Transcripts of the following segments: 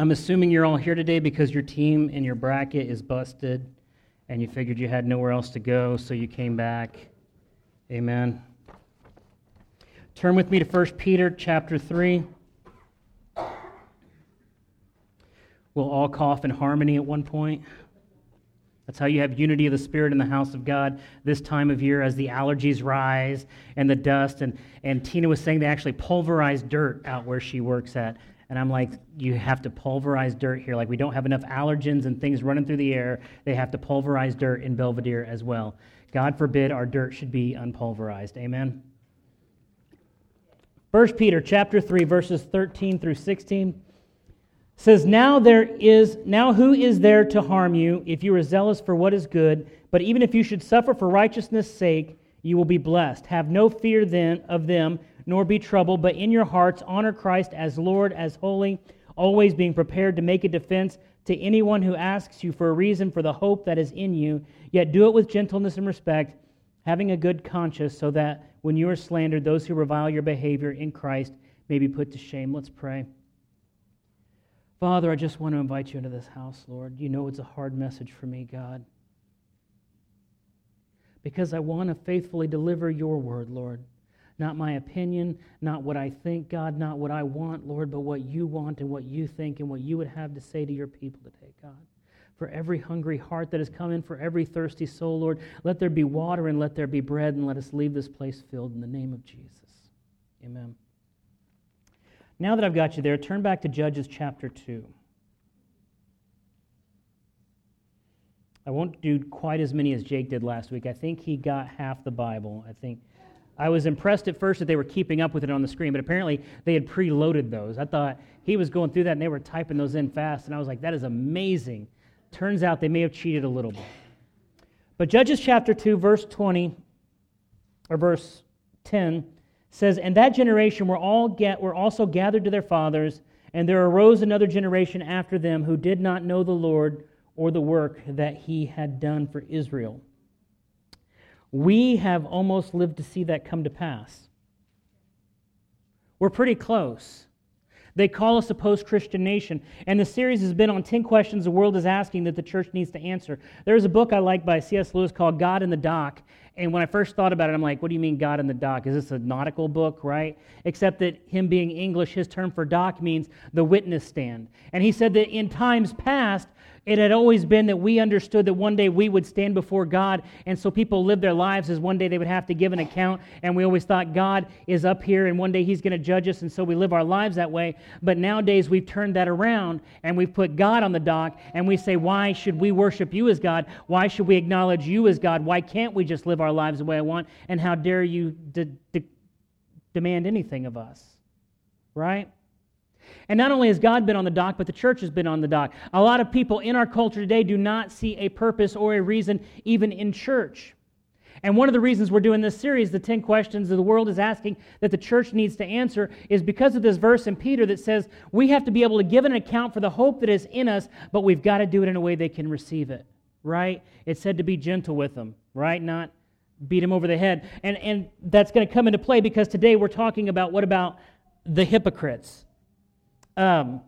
I'm assuming you're all here today because your team in your bracket is busted and you figured you had nowhere else to go, so you came back. Amen. Turn with me to 1 Peter chapter 3. We'll all cough in harmony at one point. That's how you have unity of the Spirit in the house of God this time of year as the allergies rise and the dust. And, and Tina was saying they actually pulverize dirt out where she works at. And I'm like, you have to pulverize dirt here. Like, we don't have enough allergens and things running through the air. They have to pulverize dirt in Belvidere as well. God forbid our dirt should be unpulverized. Amen. 1 Peter chapter 3 verses 13 through 16 says now there is now who is there to harm you if you are zealous for what is good but even if you should suffer for righteousness sake you will be blessed have no fear then of them nor be troubled but in your hearts honor Christ as Lord as holy always being prepared to make a defense to anyone who asks you for a reason for the hope that is in you yet do it with gentleness and respect having a good conscience so that when you are slandered those who revile your behavior in Christ may be put to shame let's pray Father, I just want to invite you into this house, Lord. You know it's a hard message for me, God. Because I want to faithfully deliver your word, Lord. Not my opinion, not what I think, God, not what I want, Lord, but what you want and what you think and what you would have to say to your people today, God. For every hungry heart that has come in, for every thirsty soul, Lord, let there be water and let there be bread, and let us leave this place filled in the name of Jesus. Amen. Now that I've got you there, turn back to Judges chapter 2. I won't do quite as many as Jake did last week. I think he got half the Bible. I think I was impressed at first that they were keeping up with it on the screen, but apparently they had preloaded those. I thought he was going through that and they were typing those in fast, and I was like, that is amazing. Turns out they may have cheated a little bit. But Judges chapter 2, verse 20, or verse 10, says, And that generation were, all get, were also gathered to their fathers, and there arose another generation after them who did not know the Lord or the work that he had done for Israel. We have almost lived to see that come to pass. We're pretty close. They call us a post Christian nation. And the series has been on 10 questions the world is asking that the church needs to answer. There's a book I like by C.S. Lewis called God in the Dock. And when I first thought about it, I'm like, what do you mean God in the dock? Is this a nautical book, right? Except that him being English, his term for dock means the witness stand. And he said that in times past, it had always been that we understood that one day we would stand before God, and so people lived their lives as one day they would have to give an account, and we always thought God is up here and one day He's going to judge us, and so we live our lives that way. But nowadays we've turned that around and we've put God on the dock, and we say, Why should we worship you as God? Why should we acknowledge you as God? Why can't we just live our lives the way I want? And how dare you de- de- demand anything of us? Right? And not only has God been on the dock, but the church has been on the dock. A lot of people in our culture today do not see a purpose or a reason even in church. And one of the reasons we're doing this series, the 10 questions that the world is asking that the church needs to answer, is because of this verse in Peter that says we have to be able to give an account for the hope that is in us, but we've got to do it in a way they can receive it, right? It's said to be gentle with them, right? Not beat them over the head. And, and that's going to come into play because today we're talking about what about the hypocrites? Um,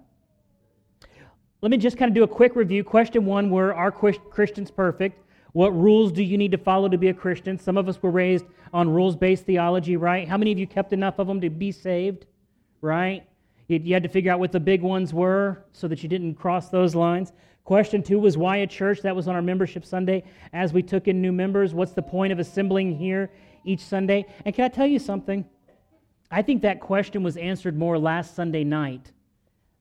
let me just kind of do a quick review. Question one Were are Christians perfect? What rules do you need to follow to be a Christian? Some of us were raised on rules based theology, right? How many of you kept enough of them to be saved, right? You had to figure out what the big ones were so that you didn't cross those lines. Question two was why a church? That was on our membership Sunday as we took in new members. What's the point of assembling here each Sunday? And can I tell you something? I think that question was answered more last Sunday night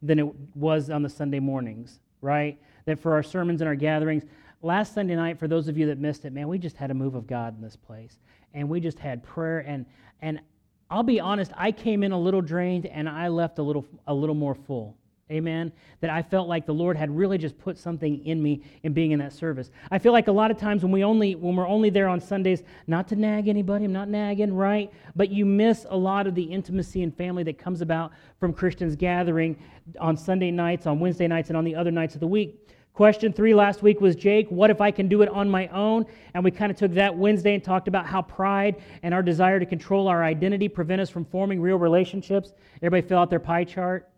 than it was on the Sunday mornings, right? That for our sermons and our gatherings, last Sunday night, for those of you that missed it, man, we just had a move of God in this place. And we just had prayer. And, and I'll be honest, I came in a little drained and I left a little, a little more full. Amen. That I felt like the Lord had really just put something in me in being in that service. I feel like a lot of times when we only when we're only there on Sundays, not to nag anybody, I'm not nagging, right? But you miss a lot of the intimacy and family that comes about from Christians gathering on Sunday nights, on Wednesday nights, and on the other nights of the week. Question three last week was Jake, what if I can do it on my own? And we kind of took that Wednesday and talked about how pride and our desire to control our identity prevent us from forming real relationships. Everybody fill out their pie chart.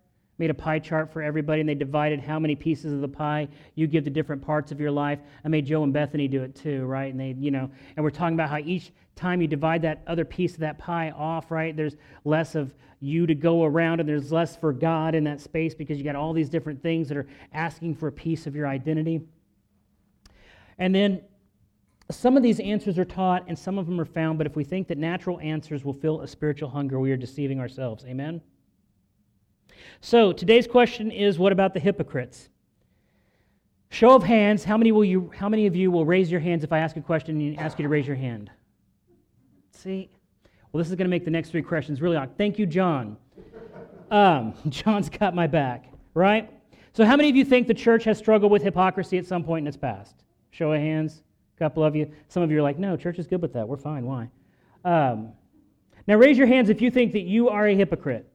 Made a pie chart for everybody and they divided how many pieces of the pie you give to different parts of your life. I made Joe and Bethany do it too, right? And they, you know, and we're talking about how each time you divide that other piece of that pie off, right, there's less of you to go around and there's less for God in that space because you got all these different things that are asking for a piece of your identity. And then some of these answers are taught and some of them are found, but if we think that natural answers will fill a spiritual hunger, we are deceiving ourselves. Amen? So today's question is what about the hypocrites? Show of hands, how many, will you, how many of you will raise your hands if I ask a question and ask you to raise your hand? See? Well, this is going to make the next three questions really hard. Thank you, John. Um, John's got my back, right? So, how many of you think the church has struggled with hypocrisy at some point in its past? Show of hands. A couple of you. Some of you are like, no, church is good with that. We're fine. Why? Um, now, raise your hands if you think that you are a hypocrite.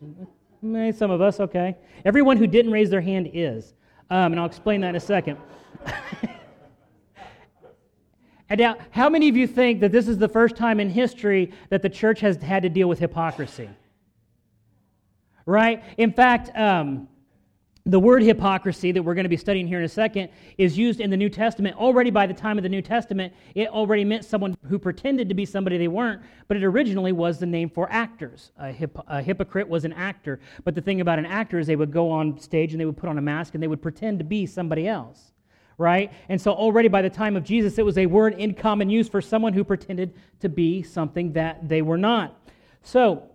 Some of us, okay. Everyone who didn't raise their hand is. Um, and I'll explain that in a second. and now, how many of you think that this is the first time in history that the church has had to deal with hypocrisy? Right? In fact, um, the word hypocrisy that we're going to be studying here in a second is used in the New Testament. Already by the time of the New Testament, it already meant someone who pretended to be somebody they weren't, but it originally was the name for actors. A, hip, a, hypocrite was an actor. But the thing about an actor is they would go on stage and they would put on a mask and they would pretend to be somebody else. Right? And so already by the time of Jesus, it was a word in common use for someone who pretended to be something that they were not. So,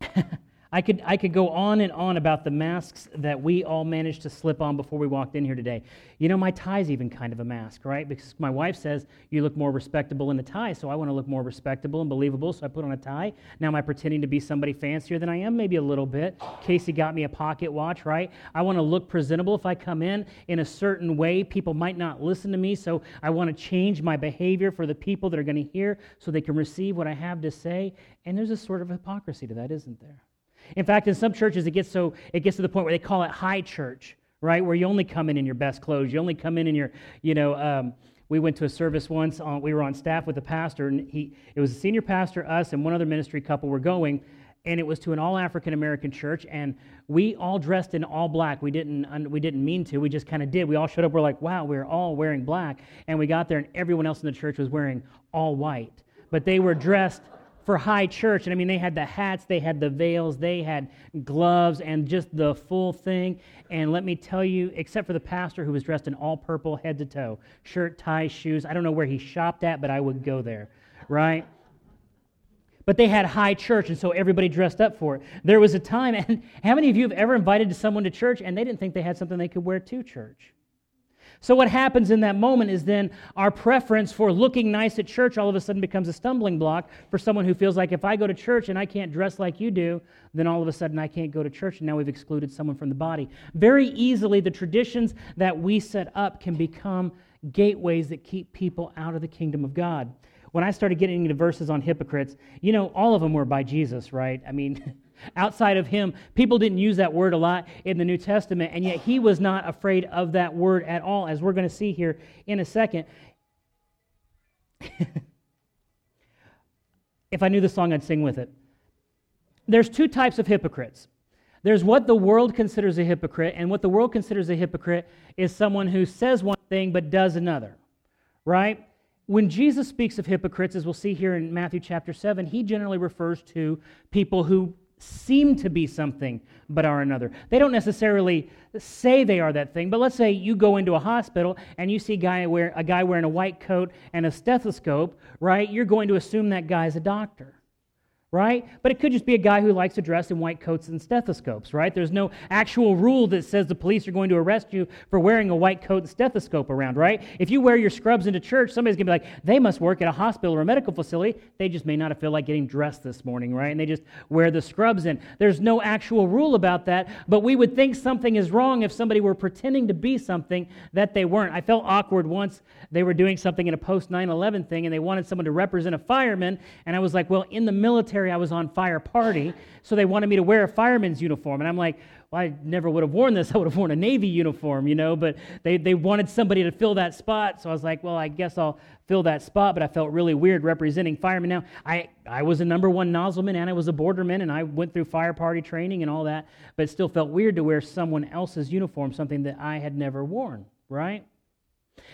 I could, I could go on and on about the masks that we all managed to slip on before we walked in here today. You know, my tie's even kind of a mask, right? Because my wife says you look more respectable in a tie, so I want to look more respectable and believable, so I put on a tie. Now, am I pretending to be somebody fancier than I am? Maybe a little bit. Casey got me a pocket watch, right? I want to look presentable. If I come in in a certain way, people might not listen to me, so I want to change my behavior for the people that are going to hear so they can receive what I have to say. And there's a sort of hypocrisy to that, isn't there? In fact, in some churches, it gets so it gets to the point where they call it high church, right? Where you only come in in your best clothes. You only come in in your, you know. Um, we went to a service once. On, we were on staff with a pastor, and he it was a senior pastor, us, and one other ministry couple were going, and it was to an all African American church, and we all dressed in all black. We didn't we didn't mean to. We just kind of did. We all showed up. We're like, wow, we're all wearing black, and we got there, and everyone else in the church was wearing all white, but they were dressed for high church. And I mean, they had the hats, they had the veils, they had gloves, and just the full thing. And let me tell you, except for the pastor who was dressed in all purple head to toe shirt, tie, shoes. I don't know where he shopped at, but I would go there, right? But they had high church, and so everybody dressed up for it. There was a time, and how many of you have ever invited someone to church and they didn't think they had something they could wear to church? So, what happens in that moment is then our preference for looking nice at church all of a sudden becomes a stumbling block for someone who feels like if I go to church and I can't dress like you do, then all of a sudden I can't go to church, and now we've excluded someone from the body. Very easily, the traditions that we set up can become gateways that keep people out of the kingdom of God. When I started getting into verses on hypocrites, you know, all of them were by Jesus, right? I mean, Outside of him, people didn't use that word a lot in the New Testament, and yet he was not afraid of that word at all, as we're going to see here in a second. if I knew the song, I'd sing with it. There's two types of hypocrites. There's what the world considers a hypocrite, and what the world considers a hypocrite is someone who says one thing but does another, right? When Jesus speaks of hypocrites, as we'll see here in Matthew chapter 7, he generally refers to people who seem to be something but are another. They don't necessarily say they are that thing, but let's say you go into a hospital and you see a guy, wear, a guy wearing a white coat and a stethoscope, right? You're going to assume that guy's a doctor right? But it could just be a guy who likes to dress in white coats and stethoscopes, right? There's no actual rule that says the police are going to arrest you for wearing a white coat and stethoscope around, right? If you wear your scrubs into church, somebody's going to be like, they must work at a hospital or a medical facility. They just may not have felt like getting dressed this morning, right? And they just wear the scrubs in. There's no actual rule about that, but we would think something is wrong if somebody were pretending to be something that they weren't. I felt awkward once they were doing something in a post 9 11 thing and they wanted someone to represent a fireman, and I was like, well, in the military, I was on fire party, so they wanted me to wear a fireman's uniform. And I'm like, well, I never would have worn this. I would have worn a Navy uniform, you know, but they, they wanted somebody to fill that spot. So I was like, well, I guess I'll fill that spot. But I felt really weird representing firemen. Now, I, I was a number one nozzleman and I was a borderman, and I went through fire party training and all that, but it still felt weird to wear someone else's uniform, something that I had never worn, right?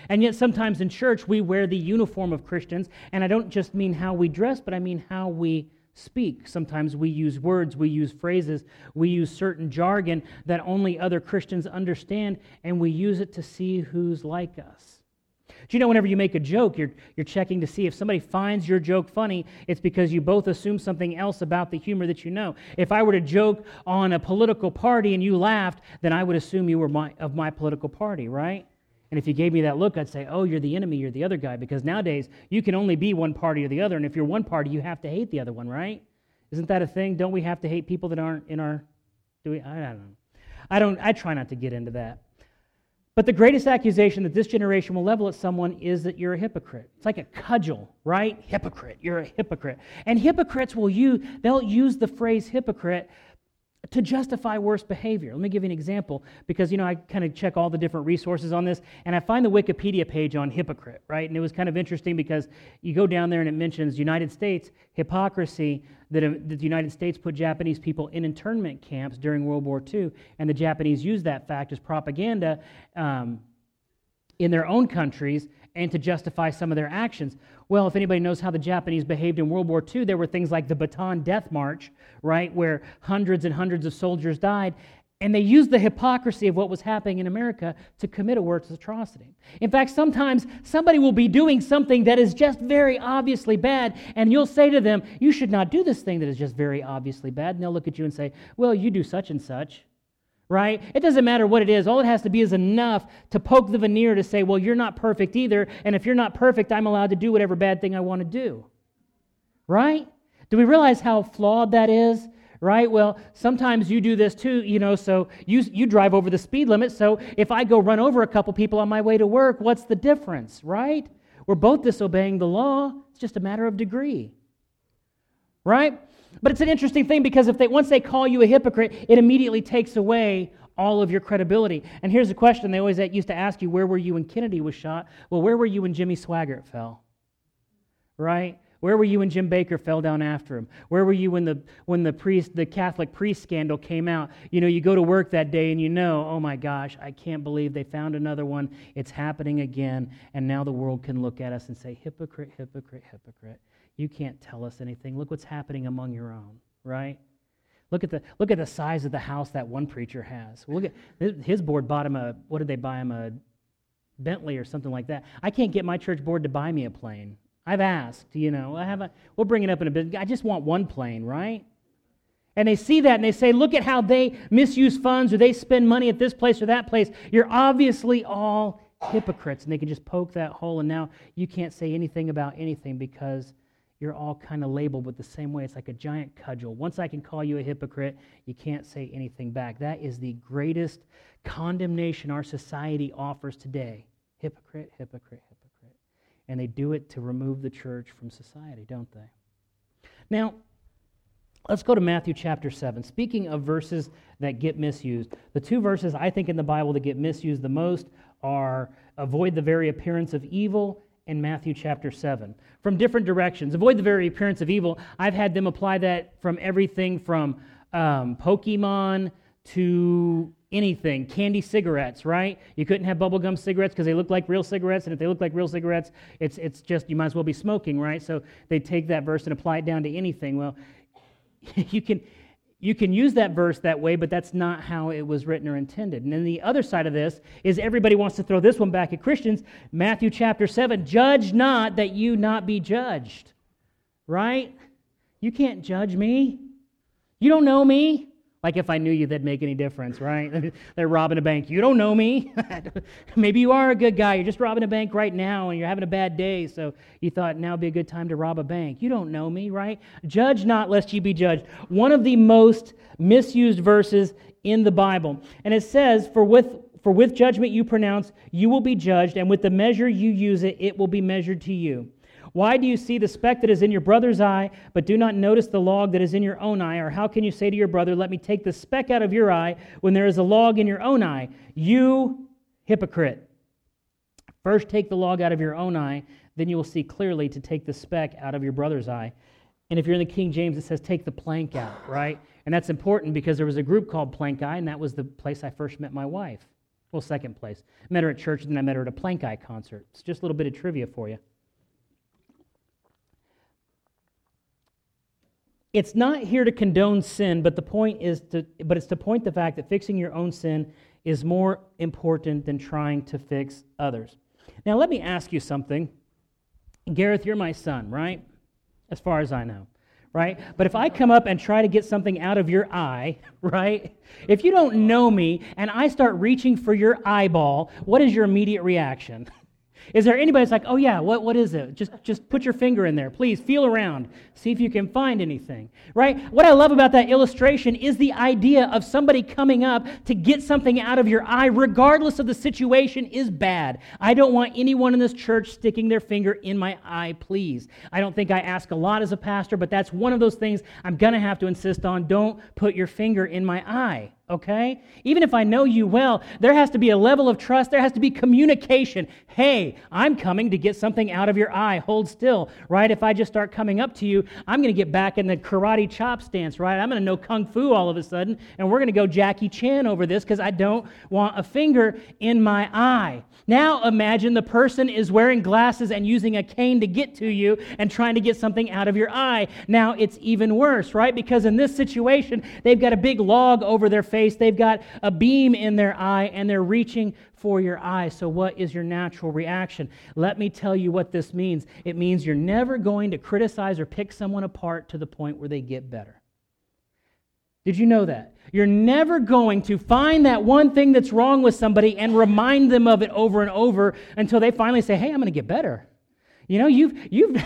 And yet, sometimes in church, we wear the uniform of Christians, and I don't just mean how we dress, but I mean how we speak. Sometimes we use words, we use phrases, we use certain jargon that only other Christians understand, and we use it to see who's like us. Do you know whenever you make a joke, you're, you're checking to see if somebody finds your joke funny, it's because you both assume something else about the humor that you know. If I were to joke on a political party and you laughed, then I would assume you were my, of my political party, right? And if you gave me that look, I'd say, oh, you're the enemy, you're the other guy. Because nowadays, you can only be one party or the other. And if you're one party, you have to hate the other one, right? Isn't that a thing? Don't we have to hate people that aren't in our. Do we? I don't know. I, don't, I try not to get into that. But the greatest accusation that this generation will level at someone is that you're a hypocrite. It's like a cudgel, right? Hypocrite. You're a hypocrite. And hypocrites will use, they'll use the phrase hypocrite to justify worse behavior. Let me give you an example because, you know, I kind of check all the different resources on this, and I find the Wikipedia page on hypocrite, right? And it was kind of interesting because you go down there and it mentions United States hypocrisy that, uh, that the United States put Japanese people in internment camps during World War II, and the Japanese used that fact as propaganda um, in their own countries and to justify some of their actions. Well, if anybody knows how the Japanese behaved in World War II, there were things like the Bataan Death March, right, where hundreds and hundreds of soldiers died. And they used the hypocrisy of what was happening in America to commit a worse atrocity. In fact, sometimes somebody will be doing something that is just very obviously bad, and you'll say to them, You should not do this thing that is just very obviously bad. And they'll look at you and say, Well, you do such and such right? It doesn't matter what it is. All it has to be is enough to poke the veneer to say, well, you're not perfect either. And if you're not perfect, I'm allowed to do whatever bad thing I want to do. Right? Do we realize how flawed that is? Right? Well, sometimes you do this too, you know, so you, you drive over the speed limit. So if I go run over a couple people on my way to work, what's the difference? Right? We're both disobeying the law. It's just a matter of degree. Right? But it's an interesting thing because if they once they call you a hypocrite, it immediately takes away all of your credibility. And here's a question they always used to ask you, where were you when Kennedy was shot? Well, where were you when Jimmy Swaggart fell? Right? Where were you when Jim Bakker fell down after him? Where were you when the when the priest the Catholic priest scandal came out? You know, you go to work that day and you know, oh my gosh, I can't believe they found another one. It's happening again, and now the world can look at us and say, hypocrite, hypocrite, hypocrite. You can't tell us anything. Look what's happening among your own, right? Look at the look at the size of the house that one preacher has. Look at his board bought him a what did they buy him a Bentley or something like that. I can't get my church board to buy me a plane. I've asked, you know, I have a, we'll bring it up in a bit. I just want one plane, right? And they see that and they say, look at how they misuse funds or they spend money at this place or that place. You're obviously all hypocrites. And they can just poke that hole, and now you can't say anything about anything because you're all kind of labeled with the same way. It's like a giant cudgel. Once I can call you a hypocrite, you can't say anything back. That is the greatest condemnation our society offers today. Hypocrite, hypocrite, hypocrite. And they do it to remove the church from society, don't they? Now, let's go to Matthew chapter 7. Speaking of verses that get misused, the two verses I think in the Bible that get misused the most are avoid the very appearance of evil in Matthew chapter 7 from different directions. Avoid the very appearance of evil. I've had them apply that from everything from um, Pokemon to anything. Candy cigarettes, right? You couldn't have bubblegum cigarettes because they look like real cigarettes, and if they look like real cigarettes, it's, it's just, you might as well be smoking, right? So they take that verse and apply it down to anything. Well, you can you can use that verse that way, but that's not how it was written or intended. And then the other side of this is everybody wants to throw this one back at Christians. Matthew chapter 7 Judge not that you not be judged. Right? You can't judge me. You don't know me. Like if I knew you, that'd make any difference, right? They're robbing a bank. You don't know me. Maybe you are a good guy. You're just robbing a bank right now and you're having a bad day, so you thought now would be a good time to rob a bank. You don't know me, right? Judge not lest ye be judged. One of the most misused verses in the Bible. And it says, For with for with judgment you pronounce, you will be judged, and with the measure you use it, it will be measured to you. Why do you see the speck that is in your brother's eye, but do not notice the log that is in your own eye? Or how can you say to your brother, Let me take the speck out of your eye, when there is a log in your own eye? You hypocrite. First take the log out of your own eye, then you will see clearly to take the speck out of your brother's eye. And if you're in the King James, it says take the plank out, right? And that's important because there was a group called Plankeye, and that was the place I first met my wife. Well, second place. I Met her at church, and then I met her at a Plankeye concert. It's just a little bit of trivia for you. It's not here to condone sin, but the point is to, but it's to point the fact that fixing your own sin is more important than trying to fix others. Now, let me ask you something. Gareth, you're my son, right? As far as I know, right? But if I come up and try to get something out of your eye, right? If you don't know me and I start reaching for your eyeball, what is your immediate reaction? Is there anybody that's like, oh yeah, what, what is it? Just, just put your finger in there. Please feel around. See if you can find anything. Right? What I love about that illustration is the idea of somebody coming up to get something out of your eye, regardless of the situation, is bad. I don't want anyone in this church sticking their finger in my eye, please. I don't think I ask a lot as a pastor, but that's one of those things I'm going to have to insist on. Don't put your finger in my eye okay? Even if I know you well, there has to be a level of trust. There has to be communication. Hey, I'm coming to get something out of your eye. Hold still, right? If I just start coming up to you, I'm going to get back in the karate chop stance, right? I'm going to know kung fu all of a sudden, and we're going to go Jackie Chan over this because I don't want a finger in my eye. Now imagine the person is wearing glasses and using a cane to get to you and trying to get something out of your eye. Now it's even worse, right? Because in this situation, they've got a big log over their face, they've got a beam in their eye, and they're reaching for your eye. So, what is your natural reaction? Let me tell you what this means. It means you're never going to criticize or pick someone apart to the point where they get better. Did you know that? You're never going to find that one thing that's wrong with somebody and remind them of it over and over until they finally say, Hey, I'm going to get better. You know, you've, you've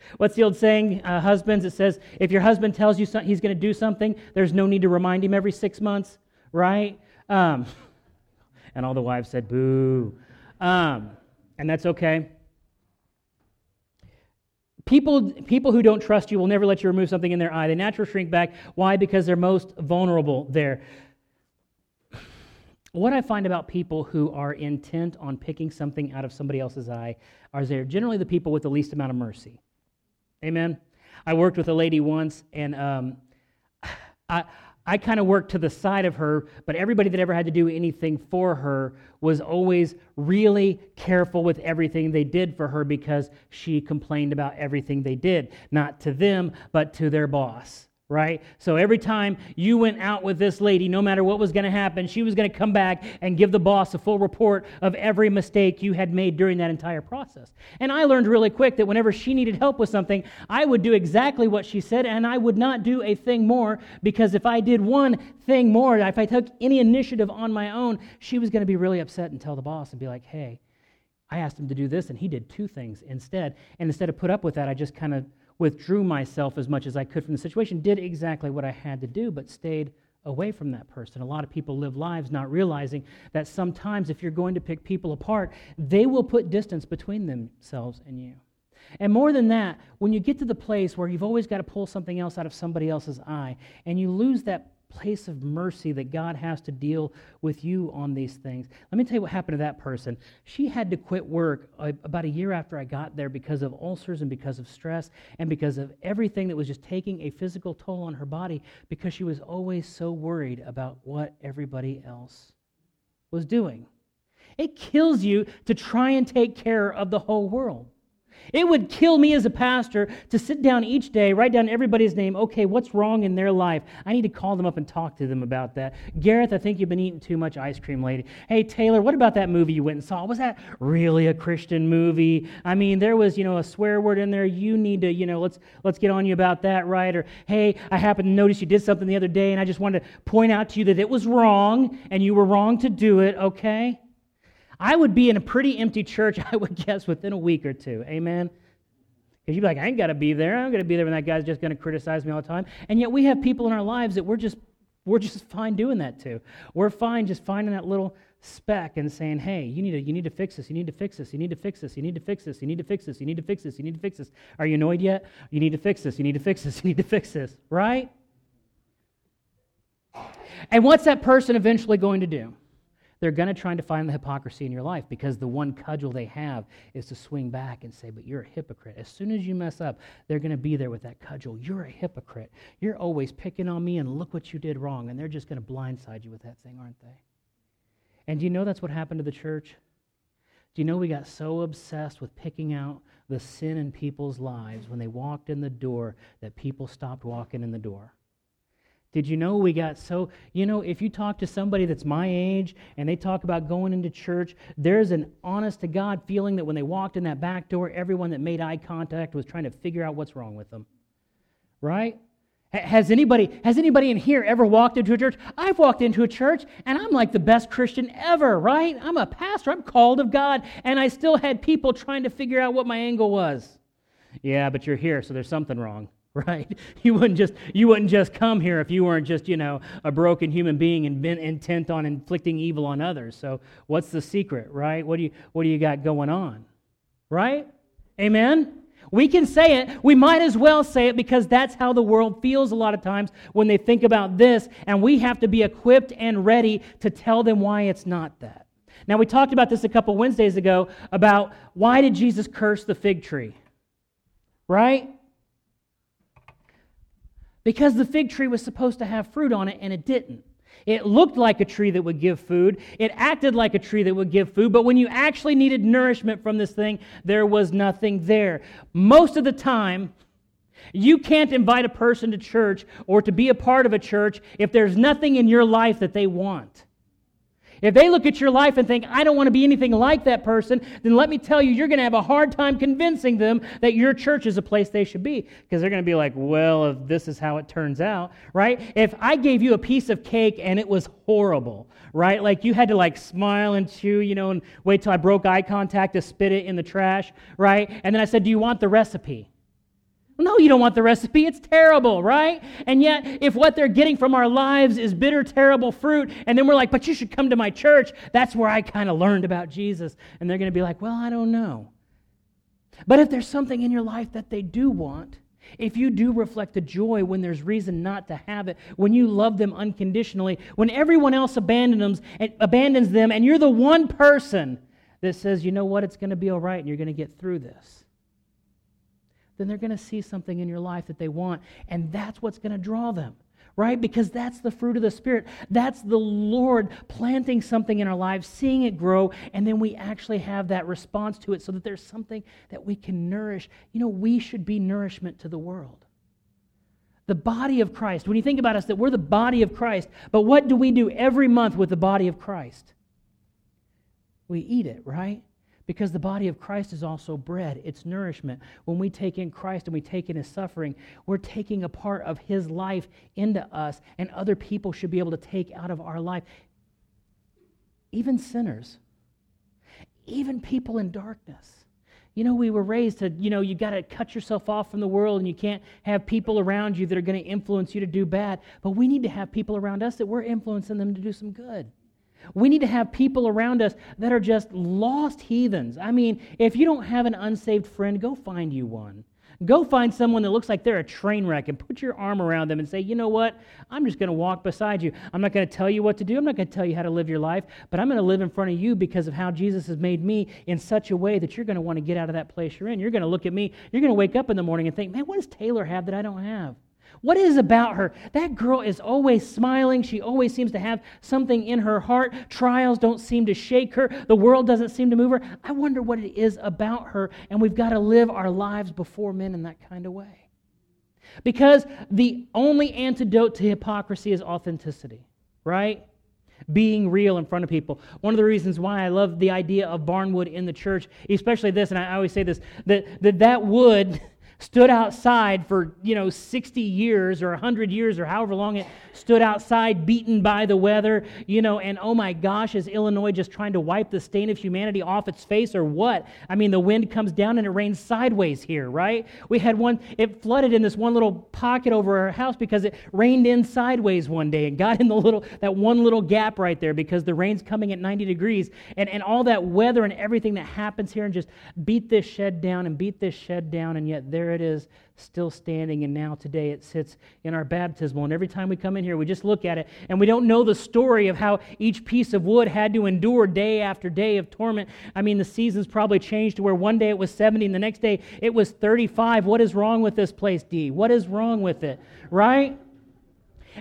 what's the old saying, uh, husbands? It says, if your husband tells you so, he's going to do something, there's no need to remind him every six months, right? Um, and all the wives said, boo. Um, and that's okay. People, people who don't trust you will never let you remove something in their eye. They naturally shrink back. Why? Because they're most vulnerable there. What I find about people who are intent on picking something out of somebody else's eye are they're generally the people with the least amount of mercy. Amen? I worked with a lady once, and um, I, I kind of worked to the side of her, but everybody that ever had to do anything for her was always really careful with everything they did for her because she complained about everything they did, not to them, but to their boss right? So every time you went out with this lady, no matter what was going to happen, she was going to come back and give the boss a full report of every mistake you had made during that entire process. And I learned really quick that whenever she needed help with something, I would do exactly what she said and I would not do a thing more because if I did one thing more, if I took any initiative on my own, she was going to be really upset and tell the boss and be like, "Hey, I asked him to do this and he did two things instead." And instead of put up with that, I just kind of withdrew myself as much as I could from the situation, did exactly what I had to do, but stayed away from that person. A lot of people live lives not realizing that sometimes if you're going to pick people apart, they will put distance between themselves and you. And more than that, when you get to the place where you've always got to pull something else out of somebody else's eye and you lose that place of mercy that God has to deal with you on these things. Let me tell you what happened to that person. She had to quit work uh, about a year after I got there because of ulcers and because of stress and because of everything that was just taking a physical toll on her body because she was always so worried about what everybody else was doing. It kills you to try and take care of the whole world. It would kill me as a pastor to sit down each day, write down everybody's name. Okay, what's wrong in their life? I need to call them up and talk to them about that. Gareth, I think you've been eating too much ice cream lately. Hey, Taylor, what about that movie you went and saw? Was that really a Christian movie? I mean, there was, you know, a swear word in there. You need to, you know, let's let's get on you about that, right? Or hey, I happened to notice you did something the other day and I just wanted to point out to you that it was wrong and you were wrong to do it, okay? I would be in a pretty empty church, I would guess, within a week or two. Amen? Because you'd be like, I ain't got to be there. I'm going to be there when that guy's just going to criticize me all the time. And yet we have people in our lives that we're just, we're just fine doing that too. We're fine just finding that little speck and saying, hey, you need, to, you need to fix this, you need to fix this, you need to fix this, you need to fix this, you need to fix this, you need to fix this, you need to fix this. Are you annoyed yet? You need to fix this, you need to fix this, you need to fix this, right? And what's that person eventually going to do? They're going to try to find the hypocrisy in your life because the one cudgel they have is to swing back and say, But you're a hypocrite. As soon as you mess up, they're going to be there with that cudgel. You're a hypocrite. You're always picking on me, and look what you did wrong. And they're just going to blindside you with that thing, aren't they? And do you know that's what happened to the church? Do you know we got so obsessed with picking out the sin in people's lives when they walked in the door that people stopped walking in the door? Did you know we got so, you know, if you talk to somebody that's my age and they talk about going into church, there's an honest to God feeling that when they walked in that back door, everyone that made eye contact was trying to figure out what's wrong with them. Right? Has anybody, has anybody in here ever walked into a church? I've walked into a church and I'm like the best Christian ever, right? I'm a pastor, I'm called of God, and I still had people trying to figure out what my angle was. Yeah, but you're here, so there's something wrong right? You wouldn't just you wouldn't just come here if you weren't just, you know, a broken human being and been intent on inflicting evil on others. So what's the secret, right? What do you what do you got going on? Right? Amen. We can say it. We might as well say it because that's how the world feels a lot of times when they think about this, and we have to be equipped and ready to tell them why it's not that. Now, we talked about this a couple Wednesdays ago about why did Jesus curse the fig tree? Right? Because the fig tree was supposed to have fruit on it and it didn't. It looked like a tree that would give food. It acted like a tree that would give food, but when you actually needed nourishment from this thing, there was nothing there. Most of the time, you can't invite a person to church or to be a part of a church if there's nothing in your life that they want. If they look at your life and think, I don't want to be anything like that person, then let me tell you, you're going to have a hard time convincing them that your church is a place they should be. Because they're going to be like, well, if this is how it turns out, right? If I gave you a piece of cake and it was horrible, right? Like you had to like smile and chew, you know, and wait till I broke eye contact to spit it in the trash, right? And then I said, do you want the recipe? No, you don't want the recipe. It's terrible, right? And yet, if what they're getting from our lives is bitter, terrible fruit, and then we're like, but you should come to my church, that's where I kind of learned about Jesus. And they're going to be like, well, I don't know. But if there's something in your life that they do want, if you do reflect the joy when there's reason not to have it, when you love them unconditionally, when everyone else abandons them, abandons them and you're the one person that says, you know what, it's going to be all right and you're going to get through this then they're going to see something in your life that they want. And that's what's going to draw them, right? Because that's the fruit of the Spirit. That's the Lord planting something in our lives, seeing it grow, and then we actually have that response to it so that there's something that we can nourish. You know, we should be nourishment to the world. The body of Christ. When you think about us, that we're the body of Christ, but what do we do every month with the body of Christ? We eat it, right? Because the body of Christ is also bread, it's nourishment. When we take in Christ and we take in his suffering, we're taking a part of his life into us, and other people should be able to take out of our life. Even sinners, even people in darkness. You know, we were raised to, you know, you got to cut yourself off from the world and you can't have people around you that are going to influence you to do bad. But we need to have people around us that we're influencing them to do some good. We need to have people around us that are just lost heathens. I mean, if you don't have an unsaved friend, go find you one. Go find someone that looks like they're a train wreck and put your arm around them and say, you know what? I'm just going to walk beside you. I'm not going to tell you what to do. I'm not going to tell you how to live your life, but I'm going to live in front of you because of how Jesus has made me in such a way that you're going to want to get out of that place you're in. You're going to look at me. You're going to wake up in the morning and think, man, what does Taylor have that I don't have? What is about her? That girl is always smiling. She always seems to have something in her heart. Trials don't seem to shake her. The world doesn't seem to move her. I wonder what it is about her, and we've got to live our lives before men in that kind of way. Because the only antidote to hypocrisy is authenticity, right? Being real in front of people. One of the reasons why I love the idea of barnwood in the church, especially this, and I always say this, that that, that wood stood outside for, you know, 60 years or 100 years or however long it stood outside, beaten by the weather, you know, and oh my gosh, is Illinois just trying to wipe the stain of humanity off its face or what? I mean, the wind comes down and it rains sideways here, right? We had one, it flooded in this one little pocket over our house because it rained in sideways one day and got in the little, that one little gap right there because the rain's coming at 90 degrees and, and all that weather and everything that happens here and just beat this shed down and beat this shed down and yet there there it is, still standing, and now today it sits in our baptismal. And every time we come in here, we just look at it, and we don't know the story of how each piece of wood had to endure day after day of torment. I mean, the seasons probably changed to where one day it was 70, and the next day it was 35. What is wrong with this place, D? What is wrong with it, right?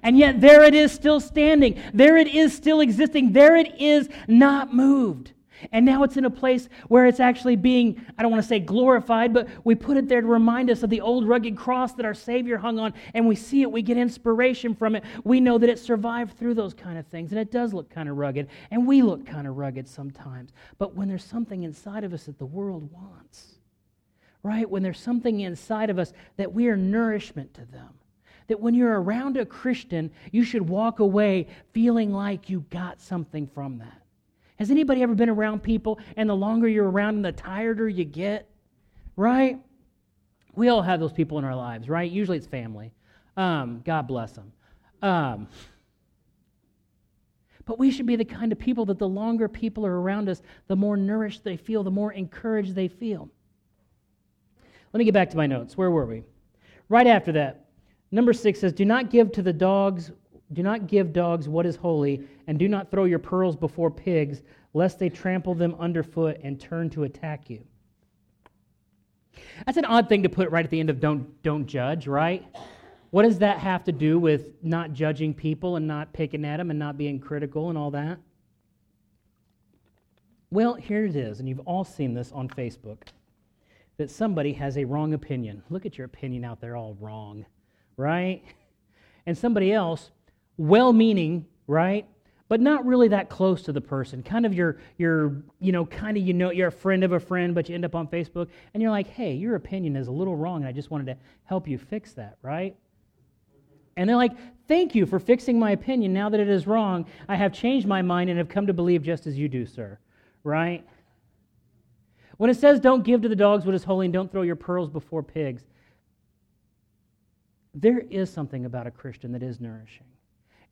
And yet there it is still standing. There it is still existing. There it is not moved. And now it's in a place where it's actually being, I don't want to say glorified, but we put it there to remind us of the old rugged cross that our Savior hung on, and we see it, we get inspiration from it. We know that it survived through those kind of things, and it does look kind of rugged, and we look kind of rugged sometimes. But when there's something inside of us that the world wants, right? When there's something inside of us that we are nourishment to them, that when you're around a Christian, you should walk away feeling like you got something from that. Has anybody ever been around people and the longer you're around them, the tireder you get? Right? We all have those people in our lives, right? Usually it's family. Um, God bless them. Um, but we should be the kind of people that the longer people are around us, the more nourished they feel, the more encouraged they feel. Let me get back to my notes. Where were we? Right after that, number six says, Do not give to the dogs do not give dogs what is holy, and do not throw your pearls before pigs, lest they trample them underfoot and turn to attack you. That's an odd thing to put right at the end of don't, don't judge, right? What does that have to do with not judging people and not picking at them and not being critical and all that? Well, here it is, and you've all seen this on Facebook that somebody has a wrong opinion. Look at your opinion out there, all wrong, right? And somebody else well meaning, right? But not really that close to the person. Kind of your, your, you know, kind of you know, you're a friend of a friend, but you end up on Facebook and you're like, hey, your opinion is a little wrong, and I just wanted to help you fix that, right? And they're like, thank you for fixing my opinion. Now that it is wrong, I have changed my mind and have come to believe just as you do, sir, right? When it says, don't give to the dogs what is holy and don't throw your pearls before pigs, there is something about a Christian that is nourishing.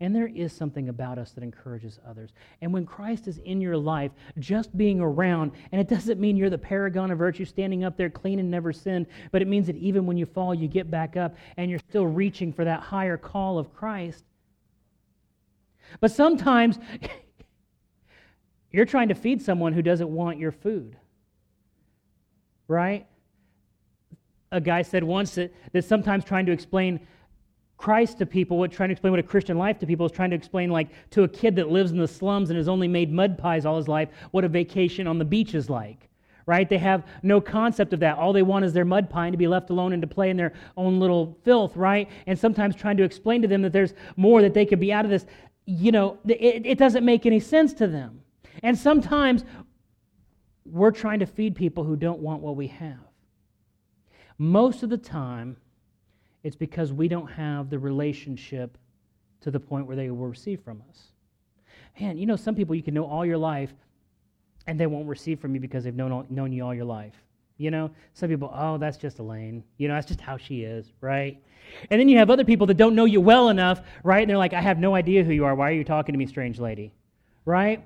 And there is something about us that encourages others. And when Christ is in your life, just being around, and it doesn't mean you're the paragon of virtue standing up there clean and never sinned, but it means that even when you fall, you get back up and you're still reaching for that higher call of Christ. But sometimes you're trying to feed someone who doesn't want your food, right? A guy said once that, that sometimes trying to explain Christ to people, what trying to explain what a Christian life to people is trying to explain, like to a kid that lives in the slums and has only made mud pies all his life, what a vacation on the beach is like. Right? They have no concept of that. All they want is their mud pie and to be left alone and to play in their own little filth, right? And sometimes trying to explain to them that there's more that they could be out of this, you know, it, it doesn't make any sense to them. And sometimes we're trying to feed people who don't want what we have. Most of the time, it's because we don't have the relationship to the point where they will receive from us. Man, you know, some people you can know all your life and they won't receive from you because they've known, all, known you all your life. You know, some people, oh, that's just Elaine. You know, that's just how she is, right? And then you have other people that don't know you well enough, right? And they're like, I have no idea who you are. Why are you talking to me, strange lady? Right?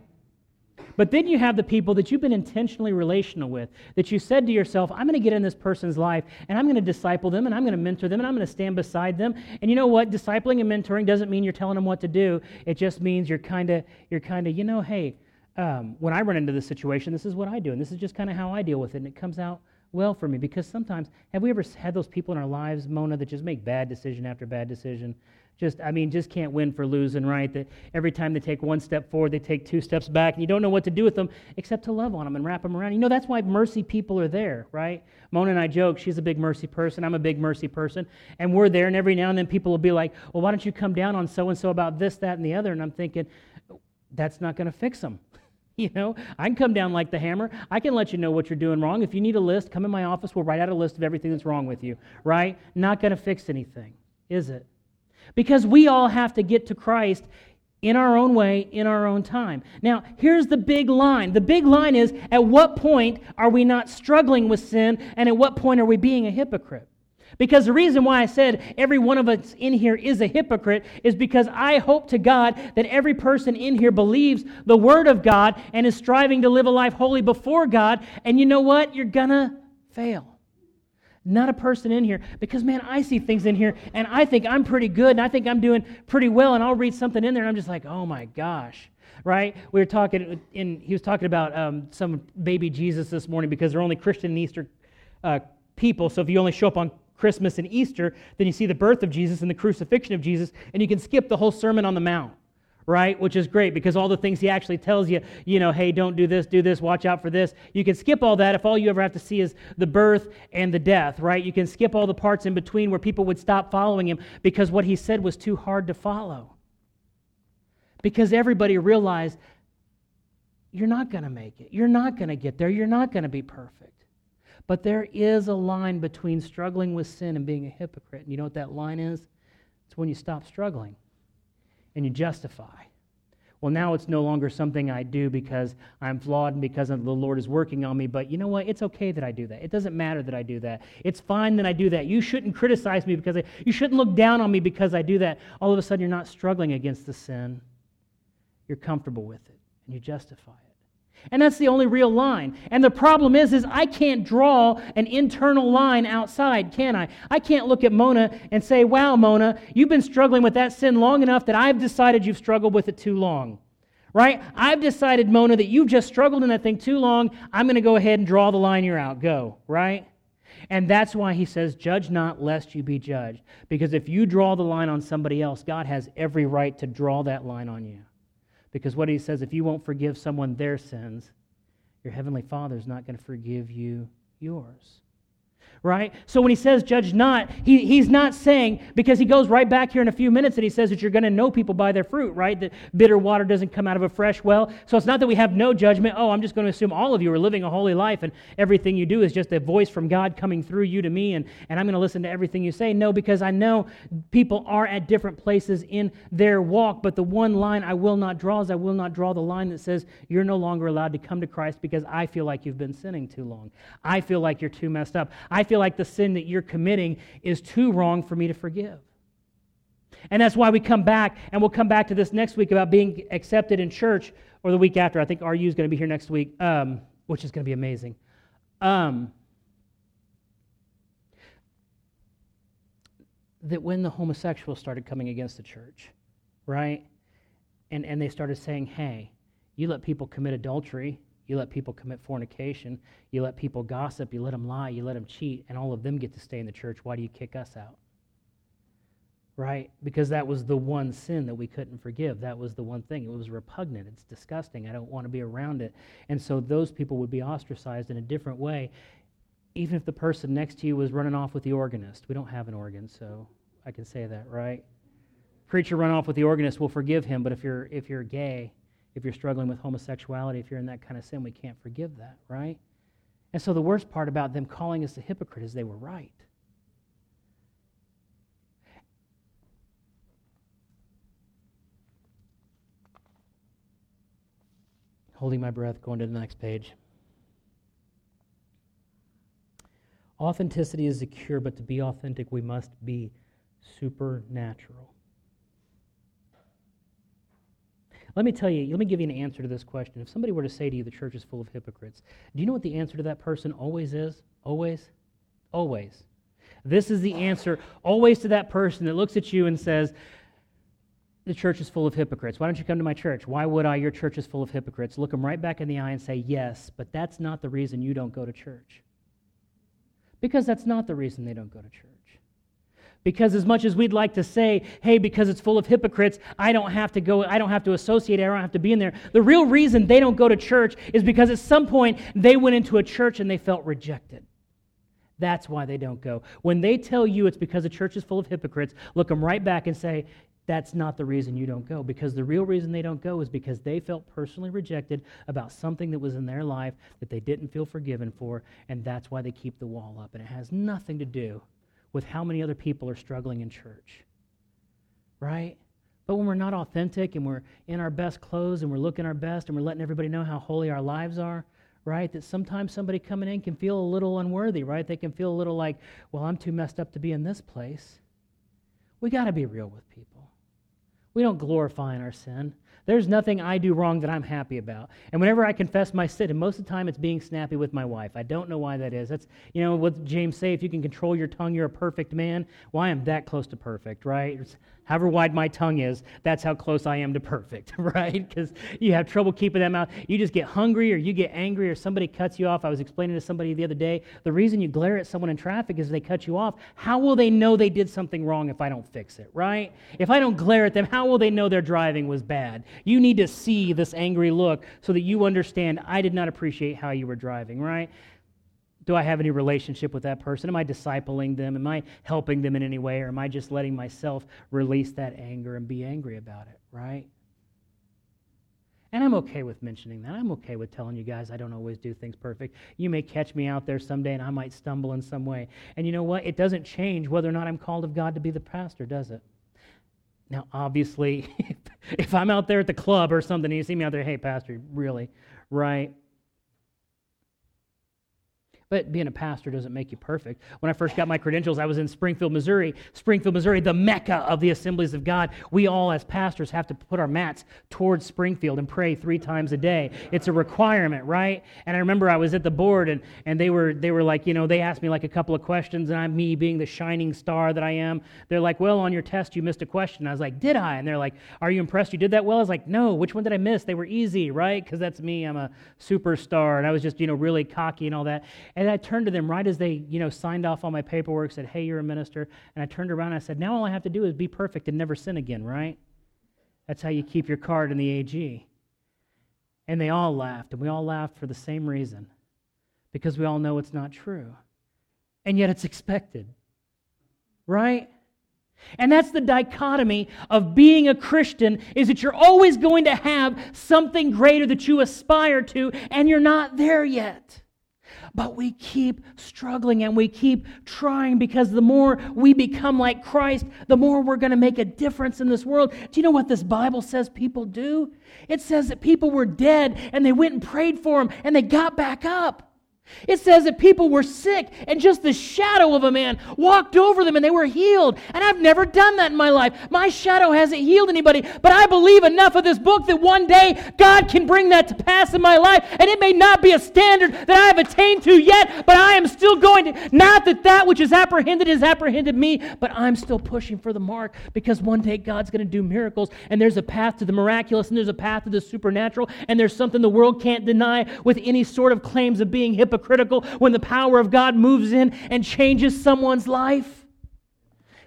But then you have the people that you've been intentionally relational with, that you said to yourself, I'm going to get in this person's life and I'm going to disciple them and I'm going to mentor them and I'm going to stand beside them. And you know what? Discipling and mentoring doesn't mean you're telling them what to do. It just means you're kind of, you're kind of, you know, hey, um, when I run into this situation, this is what I do. And this is just kind of how I deal with it. And it comes out well for me because sometimes, have we ever had those people in our lives, Mona, that just make bad decision after bad decision? Just i mean just can't win for losing right that every time they take one step forward they take two steps back and you don't know what to do with them except to love on them and wrap them around you know that's why mercy people are there right mona and i joke she's a big mercy person i'm a big mercy person and we're there and every now and then people will be like well why don't you come down on so and so about this that and the other and i'm thinking that's not going to fix them You know, I can come down like the hammer. I can let you know what you're doing wrong. If you need a list, come in my office. We'll write out a list of everything that's wrong with you, right? Not going to fix anything, is it? Because we all have to get to Christ in our own way, in our own time. Now, here's the big line. The big line is at what point are we not struggling with sin, and at what point are we being a hypocrite? Because the reason why I said every one of us in here is a hypocrite is because I hope to God that every person in here believes the Word of God and is striving to live a life holy before God. And you know what? You're going to fail. Not a person in here. Because, man, I see things in here and I think I'm pretty good and I think I'm doing pretty well. And I'll read something in there and I'm just like, oh my gosh. Right? We were talking, in, he was talking about um, some baby Jesus this morning because they're only Christian and Easter uh, people. So if you only show up on Christmas and Easter, then you see the birth of Jesus and the crucifixion of Jesus, and you can skip the whole Sermon on the Mount right? Which is great because all the things he actually tells you, you know, hey, don't do this, do this, watch out for this. You can skip all that if all you ever have to see is the birth and the death, right? You can skip all the parts in between where people would stop following him because what he said was too hard to follow. Because everybody realized you're not going to make it. You're not going to get there. You're not going to be perfect. But there is a line between struggling with sin and being a hypocrite. And you know what that line is? It's when you stop struggling and you justify. Well, now it's no longer something I do because I'm flawed and because the Lord is working on me. But you know what? It's okay that I do that. It doesn't matter that I do that. It's fine that I do that. You shouldn't criticize me because I, you shouldn't look down on me because I do that. All of a sudden, you're not struggling against the sin. You're comfortable with it and you justify it. And that's the only real line. And the problem is is I can't draw an internal line outside, can I? I can't look at Mona and say, "Wow, Mona, you've been struggling with that sin long enough that I've decided you've struggled with it too long." Right? I've decided, Mona, that you've just struggled in that thing too long. I'm going to go ahead and draw the line you're out. Go, right? And that's why he says, Judge not, lest you be judged. Because if you draw the line on somebody else, God has every right to draw that line on you. Because what he says, if you won't forgive someone their sins, your heavenly Father is not going to forgive you yours right? So when he says judge not, he, he's not saying, because he goes right back here in a few minutes and he says that you're going to know people by their fruit, right? That bitter water doesn't come out of a fresh well. So it's not that we have no judgment. Oh, I'm just going to assume all of you are living a holy life and everything you do is just a voice from God coming through you to me and, and I'm going to listen to everything you say. No, because I know people are at different places in their walk, but the one line I will not draw is I will not draw the line that says you're no longer allowed to come to Christ because I feel like you've been sinning too long. I feel like you're too messed up. I feel like the sin that you're committing is too wrong for me to forgive. And that's why we come back, and we'll come back to this next week about being accepted in church, or the week after. I think RU is going to be here next week, um, which is going to be amazing. Um, that when the homosexuals started coming against the church, right? And, and they started saying, hey, you let people commit adultery, you let people commit fornication. You let people gossip. You let them lie. You let them cheat. And all of them get to stay in the church. Why do you kick us out? Right? Because that was the one sin that we couldn't forgive. That was the one thing. It was repugnant. It's disgusting. I don't want to be around it. And so those people would be ostracized in a different way, even if the person next to you was running off with the organist. We don't have an organ, so I can say that, right? Preacher run off with the organist, we'll forgive him. But if you're, if you're gay, if you're struggling with homosexuality, if you're in that kind of sin, we can't forgive that, right? And so the worst part about them calling us a hypocrite is they were right. Holding my breath, going to the next page. Authenticity is a cure, but to be authentic, we must be supernatural. Let me tell you, let me give you an answer to this question. If somebody were to say to you, the church is full of hypocrites, do you know what the answer to that person always is? Always? Always. This is the answer always to that person that looks at you and says, the church is full of hypocrites. Why don't you come to my church? Why would I? Your church is full of hypocrites. Look them right back in the eye and say, yes, but that's not the reason you don't go to church. Because that's not the reason they don't go to church. Because as much as we'd like to say, hey, because it's full of hypocrites, I don't have to go, I don't have to associate, I don't have to be in there. The real reason they don't go to church is because at some point they went into a church and they felt rejected. That's why they don't go. When they tell you it's because the church is full of hypocrites, look them right back and say, that's not the reason you don't go. Because the real reason they don't go is because they felt personally rejected about something that was in their life that they didn't feel forgiven for, and that's why they keep the wall up. And it has nothing to do with how many other people are struggling in church. Right? But when we're not authentic and we're in our best clothes and we're looking our best and we're letting everybody know how holy our lives are, right? That sometimes somebody coming in can feel a little unworthy, right? They can feel a little like, well, I'm too messed up to be in this place. We got to be real with people. We don't glorify in our sin. There's nothing I do wrong that I'm happy about. And whenever I confess my sin, and most of the time it's being snappy with my wife. I don't know why that is. That's, you know, what James say, if you can control your tongue, you're a perfect man. Well, I am that close to perfect, right? It's, however wide my tongue is, that's how close I am to perfect, right? Because you have trouble keeping that mouth. You just get hungry or you get angry or somebody cuts you off. I was explaining to somebody the other day the reason you glare at someone in traffic is they cut you off. How will they know they did something wrong if I don't fix it, right? If I don't glare at them, how will they know their driving was bad? You need to see this angry look so that you understand I did not appreciate how you were driving, right? Do I have any relationship with that person? Am I discipling them? Am I helping them in any way? Or am I just letting myself release that anger and be angry about it, right? And I'm okay with mentioning that. I'm okay with telling you guys I don't always do things perfect. You may catch me out there someday and I might stumble in some way. And you know what? It doesn't change whether or not I'm called of God to be the pastor, does it? Now, obviously, if I'm out there at the club or something and you see me out there, hey, pastor, really, right? But being a pastor doesn't make you perfect. When I first got my credentials, I was in Springfield, Missouri. Springfield, Missouri, the mecca of the assemblies of God. We all, as pastors, have to put our mats towards Springfield and pray three times a day. It's a requirement, right? And I remember I was at the board, and, and they were they were like, you know, they asked me like a couple of questions, and I'm me being the shining star that I am. They're like, well, on your test you missed a question. I was like, did I? And they're like, are you impressed you did that well? I was like, no. Which one did I miss? They were easy, right? Because that's me. I'm a superstar, and I was just you know really cocky and all that. And I turned to them right as they, you know, signed off on my paperwork, said, Hey, you're a minister. And I turned around and I said, Now all I have to do is be perfect and never sin again, right? That's how you keep your card in the AG. And they all laughed, and we all laughed for the same reason because we all know it's not true. And yet it's expected, right? And that's the dichotomy of being a Christian is that you're always going to have something greater that you aspire to and you're not there yet. But we keep struggling and we keep trying because the more we become like Christ, the more we're going to make a difference in this world. Do you know what this Bible says people do? It says that people were dead and they went and prayed for them and they got back up. It says that people were sick and just the shadow of a man walked over them and they were healed. And I've never done that in my life. My shadow hasn't healed anybody, but I believe enough of this book that one day God can bring that to pass in my life. And it may not be a standard that I have attained to yet, but I am still going to. Not that that which is apprehended is apprehended me, but I'm still pushing for the mark because one day God's going to do miracles and there's a path to the miraculous and there's a path to the supernatural and there's something the world can't deny with any sort of claims of being hypocritical hypocritical when the power of God moves in and changes someone's life?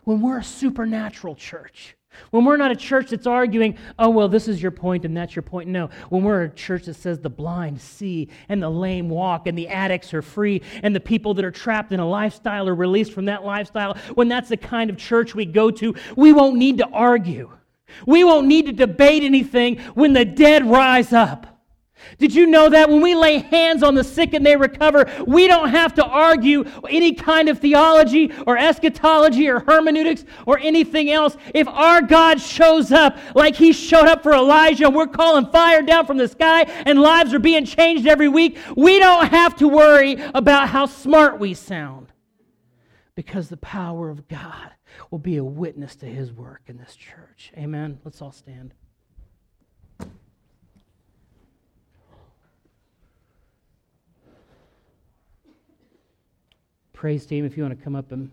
When we're a supernatural church. When we're not a church that's arguing, oh, well, this is your point and that's your point. No. When we're a church that says the blind see and the lame walk and the addicts are free and the people that are trapped in a lifestyle are released from that lifestyle, when that's the kind of church we go to, we won't need to argue. We won't need to debate anything when the dead rise up. Did you know that when we lay hands on the sick and they recover, we don't have to argue any kind of theology or eschatology or hermeneutics or anything else? If our God shows up like he showed up for Elijah we're calling fire down from the sky and lives are being changed every week, we don't have to worry about how smart we sound because the power of God will be a witness to his work in this church. Amen. Let's all stand. Praise team, if you want to come up and